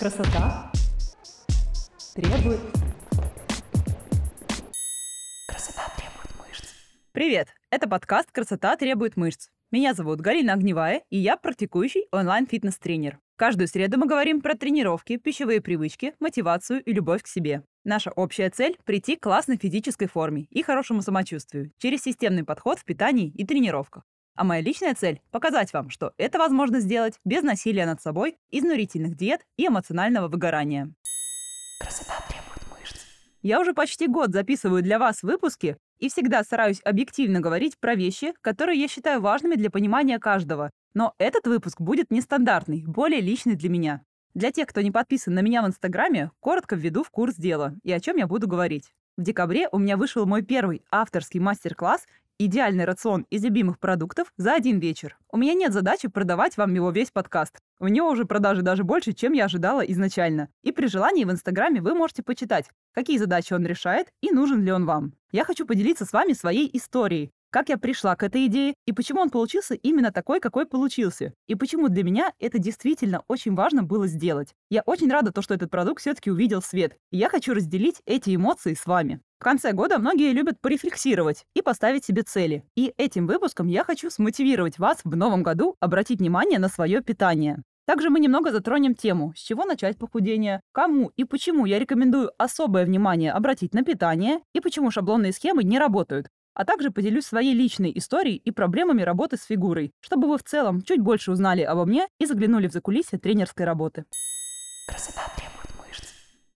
Красота требует... Красота требует мышц. Привет! Это подкаст «Красота требует мышц». Меня зовут Галина Огневая, и я практикующий онлайн-фитнес-тренер. Каждую среду мы говорим про тренировки, пищевые привычки, мотивацию и любовь к себе. Наша общая цель – прийти к классной физической форме и хорошему самочувствию через системный подход в питании и тренировках. А моя личная цель – показать вам, что это возможно сделать без насилия над собой, изнурительных диет и эмоционального выгорания. Красота требует мышц. Я уже почти год записываю для вас выпуски и всегда стараюсь объективно говорить про вещи, которые я считаю важными для понимания каждого. Но этот выпуск будет нестандартный, более личный для меня. Для тех, кто не подписан на меня в Инстаграме, коротко введу в курс дела и о чем я буду говорить. В декабре у меня вышел мой первый авторский мастер-класс идеальный рацион из любимых продуктов за один вечер. У меня нет задачи продавать вам его весь подкаст. У него уже продажи даже больше, чем я ожидала изначально. И при желании в Инстаграме вы можете почитать, какие задачи он решает и нужен ли он вам. Я хочу поделиться с вами своей историей, как я пришла к этой идее и почему он получился именно такой, какой получился. И почему для меня это действительно очень важно было сделать. Я очень рада, то, что этот продукт все-таки увидел свет. И я хочу разделить эти эмоции с вами. В конце года многие любят порефлексировать и поставить себе цели. И этим выпуском я хочу смотивировать вас в новом году обратить внимание на свое питание. Также мы немного затронем тему, с чего начать похудение, кому и почему я рекомендую особое внимание обратить на питание и почему шаблонные схемы не работают, а также поделюсь своей личной историей и проблемами работы с фигурой, чтобы вы в целом чуть больше узнали обо мне и заглянули в закулисье тренерской работы. Красота требует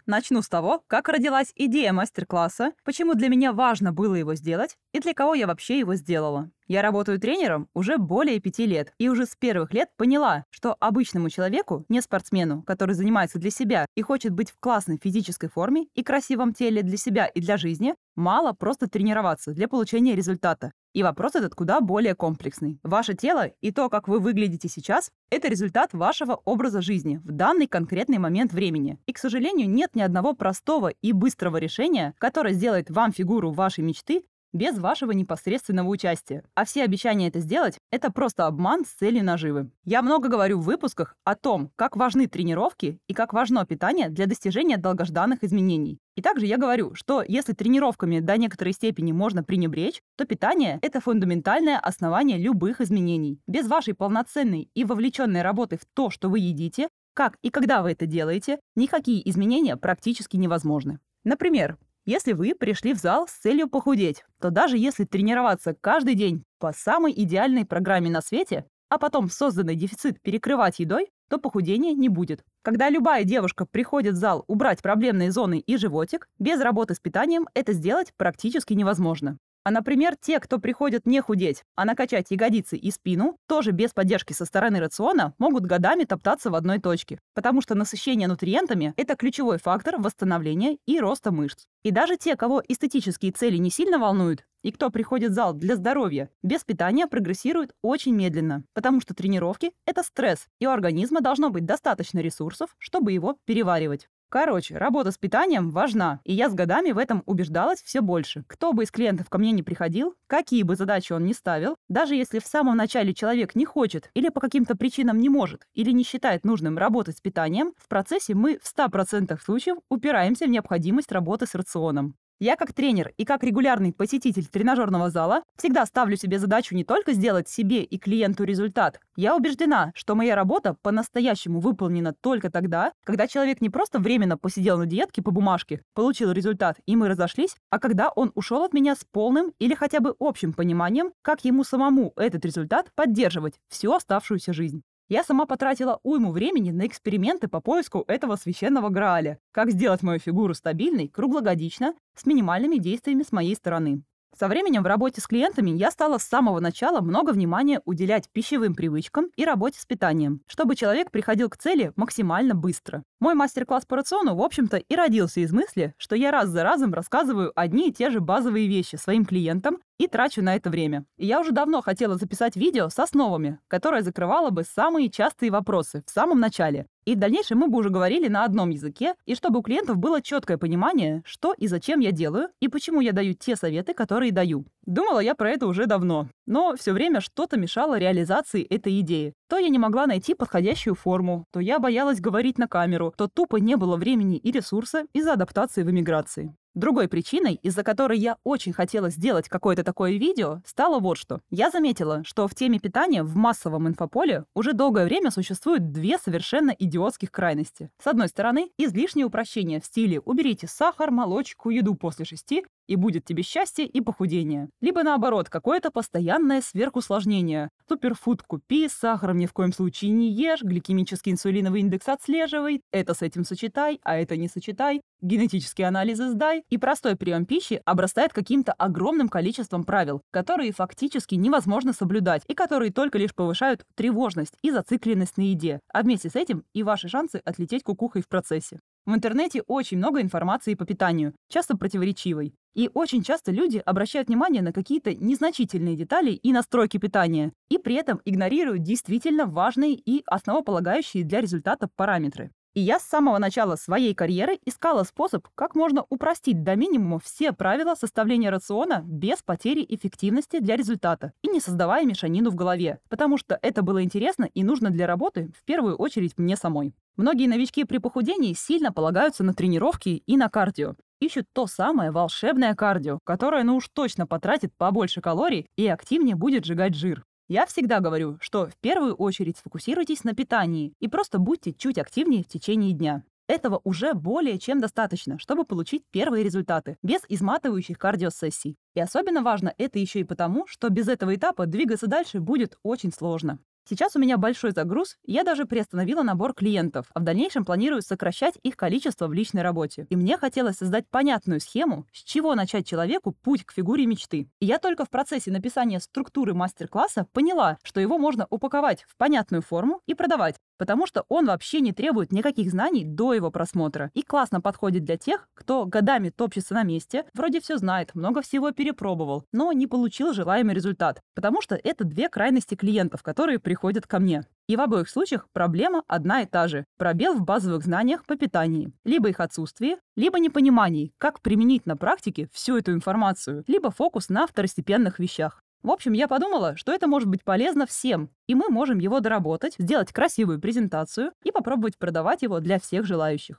Начну с того, как родилась идея мастер-класса, почему для меня важно было его сделать и для кого я вообще его сделала. Я работаю тренером уже более пяти лет и уже с первых лет поняла, что обычному человеку, не спортсмену, который занимается для себя и хочет быть в классной физической форме и красивом теле для себя и для жизни, мало просто тренироваться для получения результата. И вопрос этот куда более комплексный. Ваше тело и то, как вы выглядите сейчас, это результат вашего образа жизни в данный конкретный момент времени. И, к сожалению, нет ни одного простого и быстрого решения, которое сделает вам фигуру вашей мечты без вашего непосредственного участия. А все обещания это сделать – это просто обман с целью наживы. Я много говорю в выпусках о том, как важны тренировки и как важно питание для достижения долгожданных изменений. И также я говорю, что если тренировками до некоторой степени можно пренебречь, то питание – это фундаментальное основание любых изменений. Без вашей полноценной и вовлеченной работы в то, что вы едите, как и когда вы это делаете, никакие изменения практически невозможны. Например, если вы пришли в зал с целью похудеть, то даже если тренироваться каждый день по самой идеальной программе на свете, а потом созданный дефицит перекрывать едой, то похудения не будет. Когда любая девушка приходит в зал убрать проблемные зоны и животик, без работы с питанием это сделать практически невозможно. А, например, те, кто приходят не худеть, а накачать ягодицы и спину, тоже без поддержки со стороны рациона, могут годами топтаться в одной точке, потому что насыщение нутриентами – это ключевой фактор восстановления и роста мышц. И даже те, кого эстетические цели не сильно волнуют, и кто приходит в зал для здоровья, без питания прогрессирует очень медленно, потому что тренировки – это стресс, и у организма должно быть достаточно ресурсов, чтобы его переваривать. Короче, работа с питанием важна, и я с годами в этом убеждалась все больше. Кто бы из клиентов ко мне не приходил, какие бы задачи он ни ставил, даже если в самом начале человек не хочет или по каким-то причинам не может, или не считает нужным работать с питанием, в процессе мы в 100% случаев упираемся в необходимость работы с рационом. Я как тренер и как регулярный посетитель тренажерного зала всегда ставлю себе задачу не только сделать себе и клиенту результат. Я убеждена, что моя работа по-настоящему выполнена только тогда, когда человек не просто временно посидел на диетке по бумажке, получил результат и мы разошлись, а когда он ушел от меня с полным или хотя бы общим пониманием, как ему самому этот результат поддерживать всю оставшуюся жизнь. Я сама потратила уйму времени на эксперименты по поиску этого священного Грааля. Как сделать мою фигуру стабильной, круглогодично, с минимальными действиями с моей стороны. Со временем в работе с клиентами я стала с самого начала много внимания уделять пищевым привычкам и работе с питанием, чтобы человек приходил к цели максимально быстро. Мой мастер-класс по рациону, в общем-то, и родился из мысли, что я раз за разом рассказываю одни и те же базовые вещи своим клиентам и трачу на это время. И я уже давно хотела записать видео с основами, которое закрывало бы самые частые вопросы в самом начале. И в дальнейшем мы бы уже говорили на одном языке, и чтобы у клиентов было четкое понимание, что и зачем я делаю, и почему я даю те советы, которые даю. Думала я про это уже давно, но все время что-то мешало реализации этой идеи. То я не могла найти подходящую форму, то я боялась говорить на камеру, то тупо не было времени и ресурса из-за адаптации в эмиграции. Другой причиной, из-за которой я очень хотела сделать какое-то такое видео, стало вот что. Я заметила, что в теме питания в массовом инфополе уже долгое время существуют две совершенно идиотских крайности. С одной стороны, излишнее упрощение в стиле «уберите сахар, молочку, еду после шести», и будет тебе счастье и похудение. Либо наоборот, какое-то постоянное сверхусложнение. Суперфуд купи, сахаром ни в коем случае не ешь, гликемический инсулиновый индекс отслеживай, это с этим сочетай, а это не сочетай, генетические анализы сдай. И простой прием пищи обрастает каким-то огромным количеством правил, которые фактически невозможно соблюдать и которые только лишь повышают тревожность и зацикленность на еде, а вместе с этим и ваши шансы отлететь кукухой в процессе. В интернете очень много информации по питанию, часто противоречивой. И очень часто люди обращают внимание на какие-то незначительные детали и настройки питания, и при этом игнорируют действительно важные и основополагающие для результата параметры. И я с самого начала своей карьеры искала способ, как можно упростить до минимума все правила составления рациона без потери эффективности для результата и не создавая мешанину в голове, потому что это было интересно и нужно для работы, в первую очередь мне самой. Многие новички при похудении сильно полагаются на тренировки и на кардио. Ищут то самое волшебное кардио, которое ну уж точно потратит побольше калорий и активнее будет сжигать жир. Я всегда говорю, что в первую очередь сфокусируйтесь на питании и просто будьте чуть активнее в течение дня. Этого уже более чем достаточно, чтобы получить первые результаты, без изматывающих кардиосессий. И особенно важно это еще и потому, что без этого этапа двигаться дальше будет очень сложно. Сейчас у меня большой загруз, я даже приостановила набор клиентов, а в дальнейшем планирую сокращать их количество в личной работе. И мне хотелось создать понятную схему, с чего начать человеку путь к фигуре мечты. И я только в процессе написания структуры мастер-класса поняла, что его можно упаковать в понятную форму и продавать, потому что он вообще не требует никаких знаний до его просмотра и классно подходит для тех, кто годами топчется на месте, вроде все знает, много всего перепробовал, но не получил желаемый результат, потому что это две крайности клиентов, которые приходят ко мне. И в обоих случаях проблема одна и та же – пробел в базовых знаниях по питанию. Либо их отсутствие, либо непонимание, как применить на практике всю эту информацию, либо фокус на второстепенных вещах. В общем, я подумала, что это может быть полезно всем, и мы можем его доработать, сделать красивую презентацию и попробовать продавать его для всех желающих.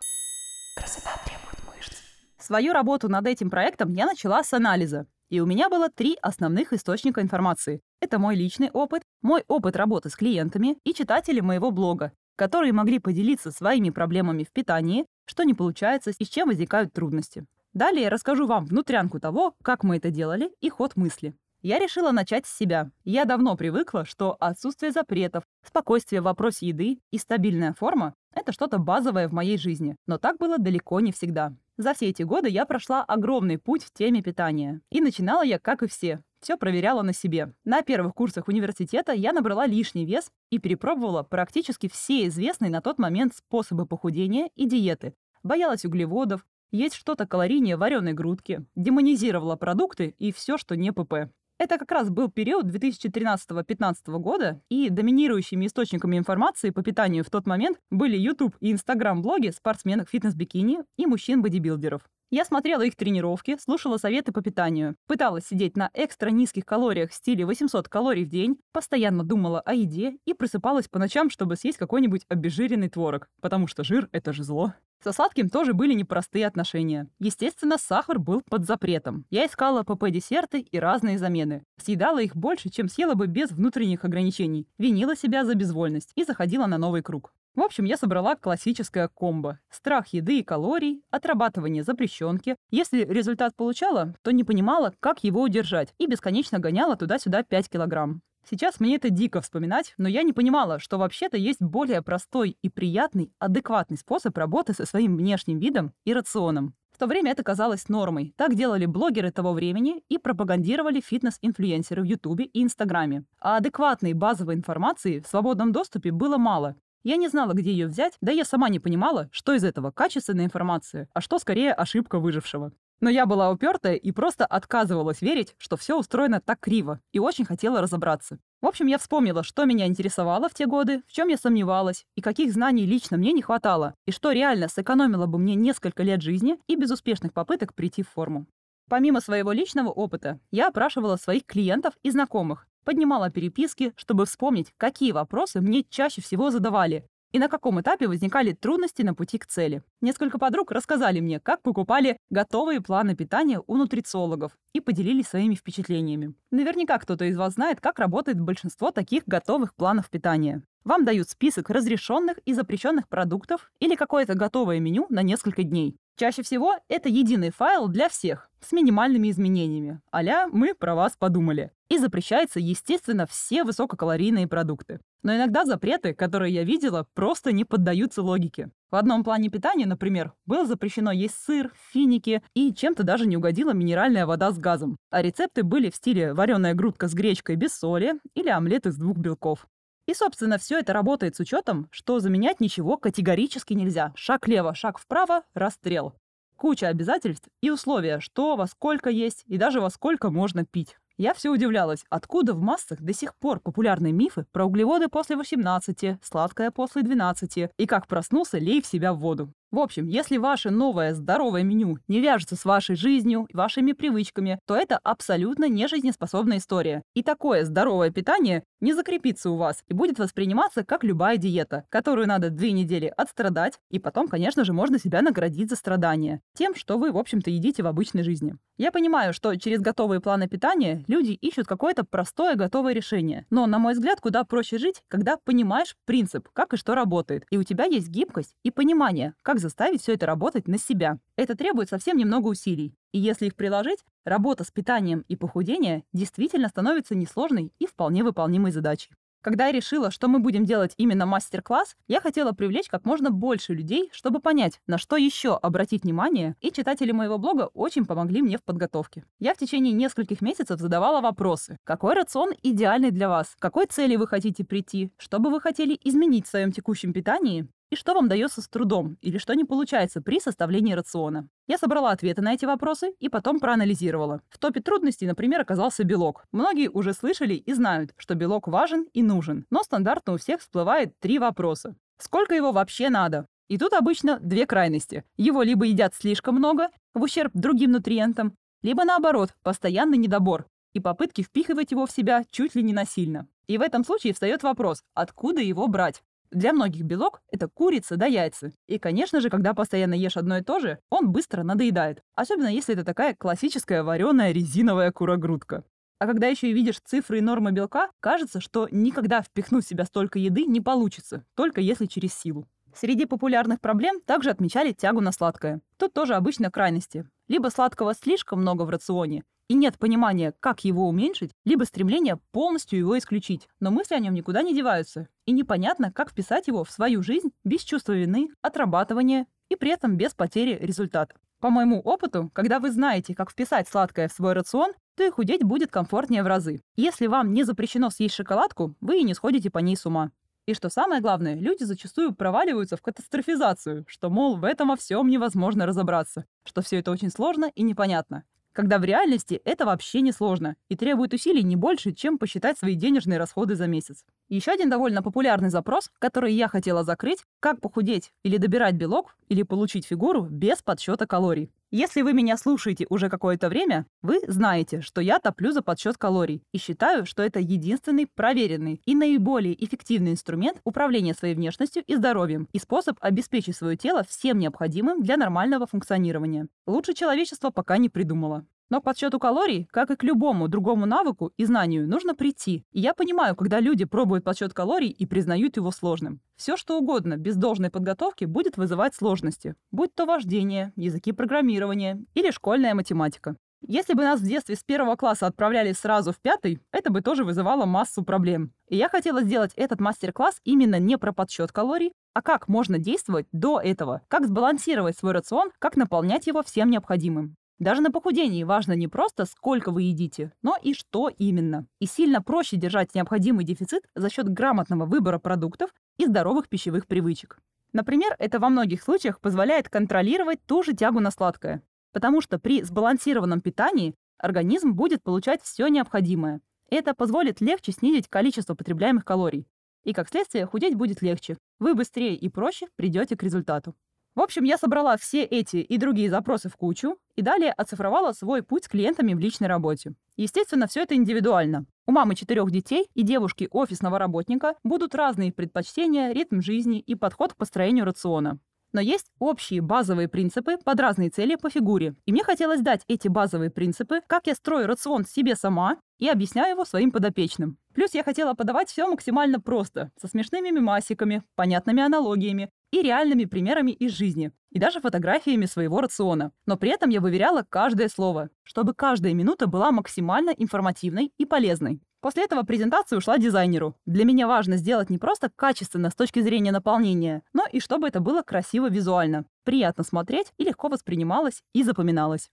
Красота требует мышц. Свою работу над этим проектом я начала с анализа. И у меня было три основных источника информации. Это мой личный опыт, мой опыт работы с клиентами и читатели моего блога, которые могли поделиться своими проблемами в питании, что не получается и с чем возникают трудности. Далее я расскажу вам внутрянку того, как мы это делали и ход мысли. Я решила начать с себя. Я давно привыкла, что отсутствие запретов, спокойствие в вопросе еды и стабильная форма – это что-то базовое в моей жизни. Но так было далеко не всегда. За все эти годы я прошла огромный путь в теме питания. И начинала я, как и все, все проверяла на себе. На первых курсах университета я набрала лишний вес и перепробовала практически все известные на тот момент способы похудения и диеты. Боялась углеводов, есть что-то калорийнее вареной грудки, демонизировала продукты и все, что не ПП. Это как раз был период 2013-2015 года, и доминирующими источниками информации по питанию в тот момент были YouTube и Instagram-блоги спортсменок фитнес-бикини и мужчин-бодибилдеров. Я смотрела их тренировки, слушала советы по питанию, пыталась сидеть на экстра низких калориях в стиле 800 калорий в день, постоянно думала о еде и просыпалась по ночам, чтобы съесть какой-нибудь обезжиренный творог, потому что жир — это же зло. Со сладким тоже были непростые отношения. Естественно, сахар был под запретом. Я искала ПП-десерты и разные замены. Съедала их больше, чем съела бы без внутренних ограничений. Винила себя за безвольность и заходила на новый круг. В общем, я собрала классическое комбо. Страх еды и калорий, отрабатывание запрещенки. Если результат получала, то не понимала, как его удержать, и бесконечно гоняла туда-сюда 5 килограмм. Сейчас мне это дико вспоминать, но я не понимала, что вообще-то есть более простой и приятный, адекватный способ работы со своим внешним видом и рационом. В то время это казалось нормой. Так делали блогеры того времени и пропагандировали фитнес-инфлюенсеры в Ютубе и Инстаграме. А адекватной базовой информации в свободном доступе было мало. Я не знала, где ее взять, да я сама не понимала, что из этого качественная информация, а что скорее ошибка выжившего. Но я была упертая и просто отказывалась верить, что все устроено так криво, и очень хотела разобраться. В общем, я вспомнила, что меня интересовало в те годы, в чем я сомневалась, и каких знаний лично мне не хватало, и что реально сэкономило бы мне несколько лет жизни и безуспешных попыток прийти в форму. Помимо своего личного опыта, я опрашивала своих клиентов и знакомых, поднимала переписки, чтобы вспомнить, какие вопросы мне чаще всего задавали, и на каком этапе возникали трудности на пути к цели. Несколько подруг рассказали мне, как покупали готовые планы питания у нутрициологов и поделились своими впечатлениями. Наверняка кто-то из вас знает, как работает большинство таких готовых планов питания. Вам дают список разрешенных и запрещенных продуктов или какое-то готовое меню на несколько дней. Чаще всего это единый файл для всех с минимальными изменениями. Аля, мы про вас подумали. И запрещается, естественно, все высококалорийные продукты. Но иногда запреты, которые я видела, просто не поддаются логике. В одном плане питания, например, было запрещено есть сыр, финики и чем-то даже не угодила минеральная вода с газом. А рецепты были в стиле вареная грудка с гречкой без соли или омлет из двух белков. И, собственно, все это работает с учетом, что заменять ничего категорически нельзя. Шаг лево, шаг вправо, расстрел. Куча обязательств и условия, что во сколько есть и даже во сколько можно пить. Я все удивлялась, откуда в массах до сих пор популярны мифы про углеводы после 18, сладкое после 12 и как проснулся, лей в себя воду. В общем, если ваше новое здоровое меню не вяжется с вашей жизнью, вашими привычками, то это абсолютно не жизнеспособная история. И такое здоровое питание не закрепится у вас и будет восприниматься как любая диета, которую надо две недели отстрадать, и потом, конечно же, можно себя наградить за страдания тем, что вы, в общем-то, едите в обычной жизни. Я понимаю, что через готовые планы питания люди ищут какое-то простое готовое решение. Но, на мой взгляд, куда проще жить, когда понимаешь принцип, как и что работает, и у тебя есть гибкость и понимание, как заставить все это работать на себя. Это требует совсем немного усилий. И если их приложить, работа с питанием и похудение действительно становится несложной и вполне выполнимой задачей. Когда я решила, что мы будем делать именно мастер-класс, я хотела привлечь как можно больше людей, чтобы понять, на что еще обратить внимание, и читатели моего блога очень помогли мне в подготовке. Я в течение нескольких месяцев задавала вопросы. Какой рацион идеальный для вас? Какой цели вы хотите прийти? Что бы вы хотели изменить в своем текущем питании? И что вам дается с трудом или что не получается при составлении рациона. Я собрала ответы на эти вопросы и потом проанализировала. В топе трудностей, например, оказался белок. Многие уже слышали и знают, что белок важен и нужен, но стандартно у всех всплывает три вопроса. Сколько его вообще надо? И тут обычно две крайности. Его либо едят слишком много, в ущерб другим нутриентам, либо наоборот, постоянный недобор и попытки впихивать его в себя чуть ли не насильно. И в этом случае встает вопрос, откуда его брать? Для многих белок – это курица да яйца. И, конечно же, когда постоянно ешь одно и то же, он быстро надоедает. Особенно если это такая классическая вареная резиновая курогрудка. А когда еще и видишь цифры и нормы белка, кажется, что никогда впихнуть в себя столько еды не получится, только если через силу. Среди популярных проблем также отмечали тягу на сладкое. Тут тоже обычно крайности. Либо сладкого слишком много в рационе, и нет понимания, как его уменьшить, либо стремление полностью его исключить. Но мысли о нем никуда не деваются. И непонятно, как вписать его в свою жизнь без чувства вины, отрабатывания и при этом без потери результата. По моему опыту, когда вы знаете, как вписать сладкое в свой рацион, то и худеть будет комфортнее в разы. Если вам не запрещено съесть шоколадку, вы и не сходите по ней с ума. И что самое главное, люди зачастую проваливаются в катастрофизацию, что, мол, в этом во всем невозможно разобраться, что все это очень сложно и непонятно когда в реальности это вообще не сложно и требует усилий не больше, чем посчитать свои денежные расходы за месяц. Еще один довольно популярный запрос, который я хотела закрыть, как похудеть или добирать белок, или получить фигуру без подсчета калорий. Если вы меня слушаете уже какое-то время, вы знаете, что я топлю за подсчет калорий и считаю, что это единственный проверенный и наиболее эффективный инструмент управления своей внешностью и здоровьем и способ обеспечить свое тело всем необходимым для нормального функционирования. Лучше человечество пока не придумало. Но к подсчету калорий, как и к любому другому навыку и знанию, нужно прийти. И я понимаю, когда люди пробуют подсчет калорий и признают его сложным. Все что угодно без должной подготовки будет вызывать сложности, будь то вождение, языки программирования или школьная математика. Если бы нас в детстве с первого класса отправляли сразу в пятый, это бы тоже вызывало массу проблем. И я хотела сделать этот мастер-класс именно не про подсчет калорий, а как можно действовать до этого, как сбалансировать свой рацион, как наполнять его всем необходимым. Даже на похудении важно не просто, сколько вы едите, но и что именно. И сильно проще держать необходимый дефицит за счет грамотного выбора продуктов и здоровых пищевых привычек. Например, это во многих случаях позволяет контролировать ту же тягу на сладкое. потому что при сбалансированном питании организм будет получать все необходимое. Это позволит легче снизить количество потребляемых калорий. И, как следствие, худеть будет легче. Вы быстрее и проще придете к результату. В общем, я собрала все эти и другие запросы в кучу и далее оцифровала свой путь с клиентами в личной работе. Естественно, все это индивидуально. У мамы четырех детей и девушки офисного работника будут разные предпочтения, ритм жизни и подход к построению рациона. Но есть общие базовые принципы под разные цели по фигуре. И мне хотелось дать эти базовые принципы, как я строю рацион себе сама и объясняю его своим подопечным. Плюс я хотела подавать все максимально просто, со смешными мемасиками, понятными аналогиями и реальными примерами из жизни, и даже фотографиями своего рациона. Но при этом я выверяла каждое слово, чтобы каждая минута была максимально информативной и полезной. После этого презентация ушла дизайнеру. Для меня важно сделать не просто качественно с точки зрения наполнения, но и чтобы это было красиво визуально, приятно смотреть и легко воспринималось и запоминалось.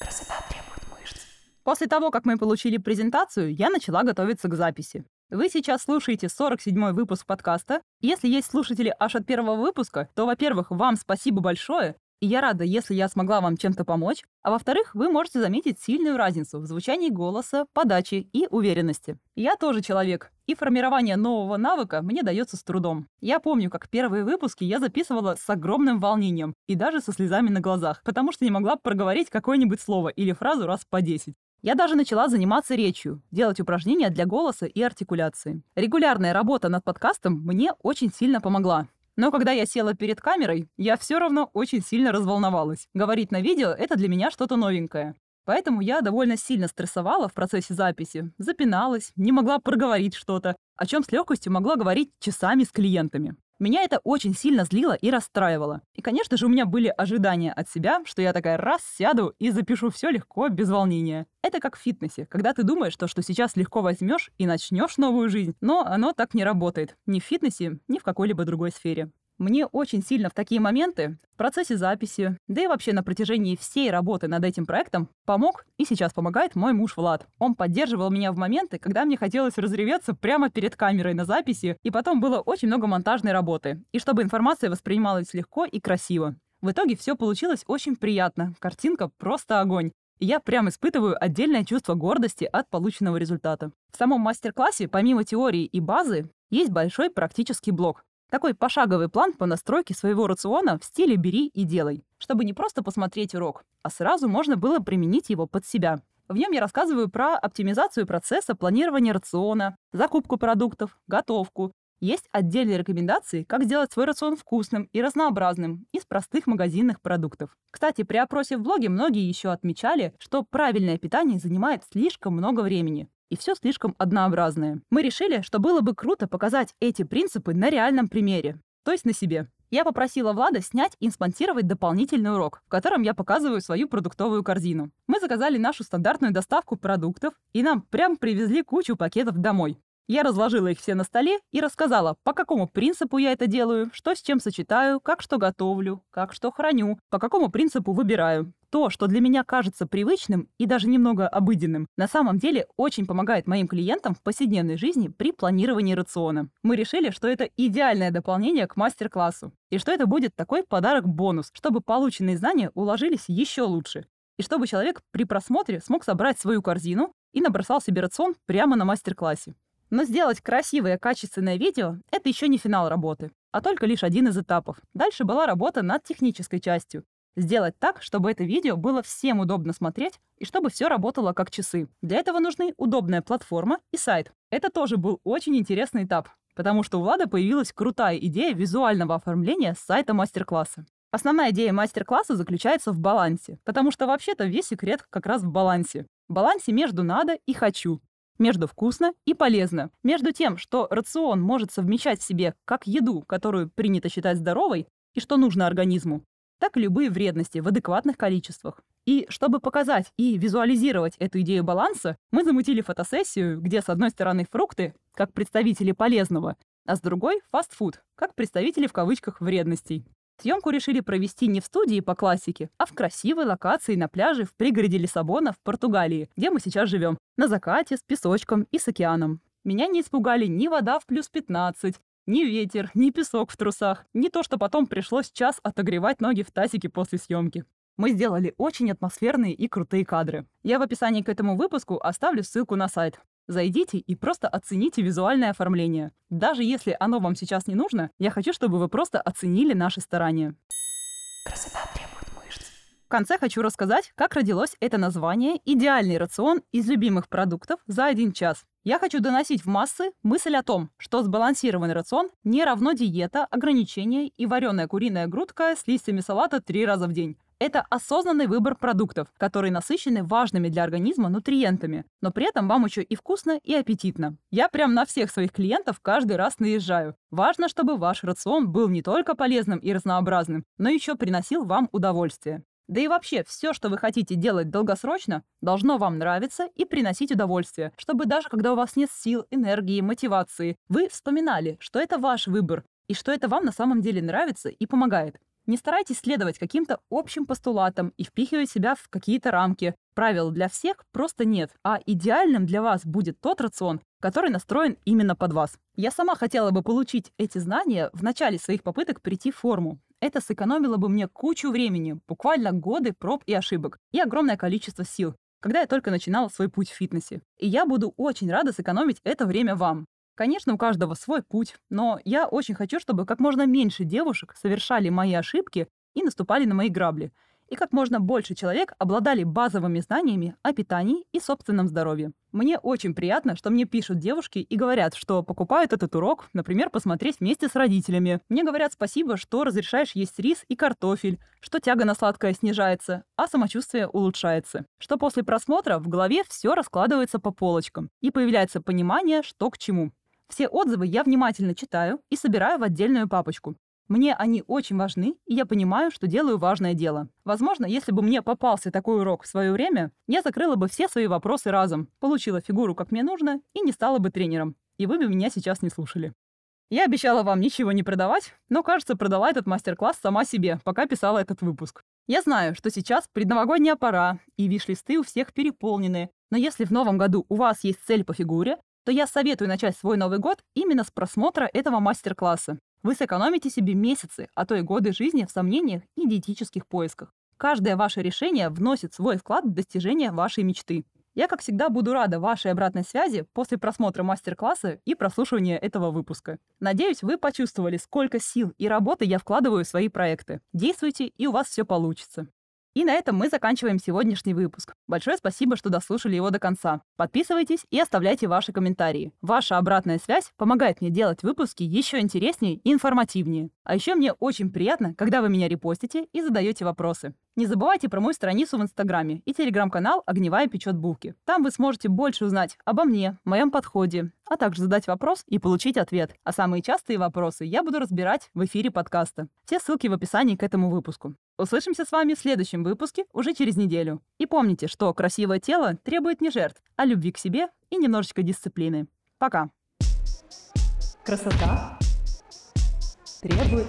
Красота требует. После того, как мы получили презентацию, я начала готовиться к записи. Вы сейчас слушаете 47-й выпуск подкаста. Если есть слушатели аж от первого выпуска, то, во-первых, вам спасибо большое, и я рада, если я смогла вам чем-то помочь. А во-вторых, вы можете заметить сильную разницу в звучании голоса, подаче и уверенности. Я тоже человек, и формирование нового навыка мне дается с трудом. Я помню, как первые выпуски я записывала с огромным волнением и даже со слезами на глазах, потому что не могла проговорить какое-нибудь слово или фразу раз по 10. Я даже начала заниматься речью, делать упражнения для голоса и артикуляции. Регулярная работа над подкастом мне очень сильно помогла. Но когда я села перед камерой, я все равно очень сильно разволновалась. Говорить на видео — это для меня что-то новенькое. Поэтому я довольно сильно стрессовала в процессе записи, запиналась, не могла проговорить что-то, о чем с легкостью могла говорить часами с клиентами. Меня это очень сильно злило и расстраивало. И, конечно же, у меня были ожидания от себя, что я такая раз сяду и запишу все легко, без волнения. Это как в фитнесе, когда ты думаешь, что, что сейчас легко возьмешь и начнешь новую жизнь, но оно так не работает. Ни в фитнесе, ни в какой-либо другой сфере. Мне очень сильно в такие моменты, в процессе записи, да и вообще на протяжении всей работы над этим проектом, помог и сейчас помогает мой муж Влад. Он поддерживал меня в моменты, когда мне хотелось разреветься прямо перед камерой на записи, и потом было очень много монтажной работы, и чтобы информация воспринималась легко и красиво. В итоге все получилось очень приятно. Картинка просто огонь. Я прям испытываю отдельное чувство гордости от полученного результата. В самом мастер-классе, помимо теории и базы, есть большой практический блок, такой пошаговый план по настройке своего рациона в стиле «бери и делай», чтобы не просто посмотреть урок, а сразу можно было применить его под себя. В нем я рассказываю про оптимизацию процесса планирования рациона, закупку продуктов, готовку. Есть отдельные рекомендации, как сделать свой рацион вкусным и разнообразным из простых магазинных продуктов. Кстати, при опросе в блоге многие еще отмечали, что правильное питание занимает слишком много времени и все слишком однообразное. Мы решили, что было бы круто показать эти принципы на реальном примере, то есть на себе. Я попросила Влада снять и спонсировать дополнительный урок, в котором я показываю свою продуктовую корзину. Мы заказали нашу стандартную доставку продуктов, и нам прям привезли кучу пакетов домой. Я разложила их все на столе и рассказала, по какому принципу я это делаю, что с чем сочетаю, как что готовлю, как что храню, по какому принципу выбираю. То, что для меня кажется привычным и даже немного обыденным, на самом деле очень помогает моим клиентам в повседневной жизни при планировании рациона. Мы решили, что это идеальное дополнение к мастер-классу, и что это будет такой подарок-бонус, чтобы полученные знания уложились еще лучше, и чтобы человек при просмотре смог собрать свою корзину и набросал себе рацион прямо на мастер-классе. Но сделать красивое, качественное видео — это еще не финал работы, а только лишь один из этапов. Дальше была работа над технической частью. Сделать так, чтобы это видео было всем удобно смотреть и чтобы все работало как часы. Для этого нужны удобная платформа и сайт. Это тоже был очень интересный этап, потому что у Влада появилась крутая идея визуального оформления сайта мастер-класса. Основная идея мастер-класса заключается в балансе, потому что вообще-то весь секрет как раз в балансе. Балансе между «надо» и «хочу» между вкусно и полезно, между тем, что рацион может совмещать в себе как еду, которую принято считать здоровой, и что нужно организму, так и любые вредности в адекватных количествах. И чтобы показать и визуализировать эту идею баланса, мы замутили фотосессию, где с одной стороны фрукты, как представители полезного, а с другой — фастфуд, как представители в кавычках вредностей. Съемку решили провести не в студии по классике, а в красивой локации на пляже в пригороде Лиссабона в Португалии, где мы сейчас живем, на закате, с песочком и с океаном. Меня не испугали ни вода в плюс 15, ни ветер, ни песок в трусах, ни то, что потом пришлось час отогревать ноги в тазике после съемки. Мы сделали очень атмосферные и крутые кадры. Я в описании к этому выпуску оставлю ссылку на сайт. Зайдите и просто оцените визуальное оформление. Даже если оно вам сейчас не нужно, я хочу, чтобы вы просто оценили наши старания. Красота требует конце хочу рассказать, как родилось это название «Идеальный рацион из любимых продуктов за один час». Я хочу доносить в массы мысль о том, что сбалансированный рацион не равно диета, ограничения и вареная куриная грудка с листьями салата три раза в день. Это осознанный выбор продуктов, которые насыщены важными для организма нутриентами, но при этом вам еще и вкусно, и аппетитно. Я прям на всех своих клиентов каждый раз наезжаю. Важно, чтобы ваш рацион был не только полезным и разнообразным, но еще приносил вам удовольствие. Да и вообще, все, что вы хотите делать долгосрочно, должно вам нравиться и приносить удовольствие, чтобы даже когда у вас нет сил, энергии, мотивации, вы вспоминали, что это ваш выбор и что это вам на самом деле нравится и помогает. Не старайтесь следовать каким-то общим постулатам и впихивать себя в какие-то рамки. Правил для всех просто нет, а идеальным для вас будет тот рацион, который настроен именно под вас. Я сама хотела бы получить эти знания в начале своих попыток прийти в форму. Это сэкономило бы мне кучу времени, буквально годы проб и ошибок, и огромное количество сил, когда я только начинала свой путь в фитнесе. И я буду очень рада сэкономить это время вам. Конечно, у каждого свой путь, но я очень хочу, чтобы как можно меньше девушек совершали мои ошибки и наступали на мои грабли, и как можно больше человек обладали базовыми знаниями о питании и собственном здоровье. Мне очень приятно, что мне пишут девушки и говорят, что покупают этот урок, например, посмотреть вместе с родителями. Мне говорят спасибо, что разрешаешь есть рис и картофель, что тяга на сладкое снижается, а самочувствие улучшается. Что после просмотра в голове все раскладывается по полочкам и появляется понимание, что к чему. Все отзывы я внимательно читаю и собираю в отдельную папочку. Мне они очень важны, и я понимаю, что делаю важное дело. Возможно, если бы мне попался такой урок в свое время, я закрыла бы все свои вопросы разом, получила фигуру, как мне нужно, и не стала бы тренером. И вы бы меня сейчас не слушали. Я обещала вам ничего не продавать, но, кажется, продала этот мастер-класс сама себе, пока писала этот выпуск. Я знаю, что сейчас предновогодняя пора, и виш-листы у всех переполнены, но если в новом году у вас есть цель по фигуре, то я советую начать свой Новый год именно с просмотра этого мастер-класса. Вы сэкономите себе месяцы, а то и годы жизни в сомнениях и диетических поисках. Каждое ваше решение вносит свой вклад в достижение вашей мечты. Я, как всегда, буду рада вашей обратной связи после просмотра мастер-класса и прослушивания этого выпуска. Надеюсь, вы почувствовали, сколько сил и работы я вкладываю в свои проекты. Действуйте, и у вас все получится. И на этом мы заканчиваем сегодняшний выпуск. Большое спасибо, что дослушали его до конца. Подписывайтесь и оставляйте ваши комментарии. Ваша обратная связь помогает мне делать выпуски еще интереснее и информативнее. А еще мне очень приятно, когда вы меня репостите и задаете вопросы. Не забывайте про мою страницу в Инстаграме и телеграм-канал «Огневая печет булки». Там вы сможете больше узнать обо мне, моем подходе, а также задать вопрос и получить ответ. А самые частые вопросы я буду разбирать в эфире подкаста. Все ссылки в описании к этому выпуску. Услышимся с вами в следующем выпуске уже через неделю. И помните, что красивое тело требует не жертв, а любви к себе и немножечко дисциплины. Пока. Красота требует...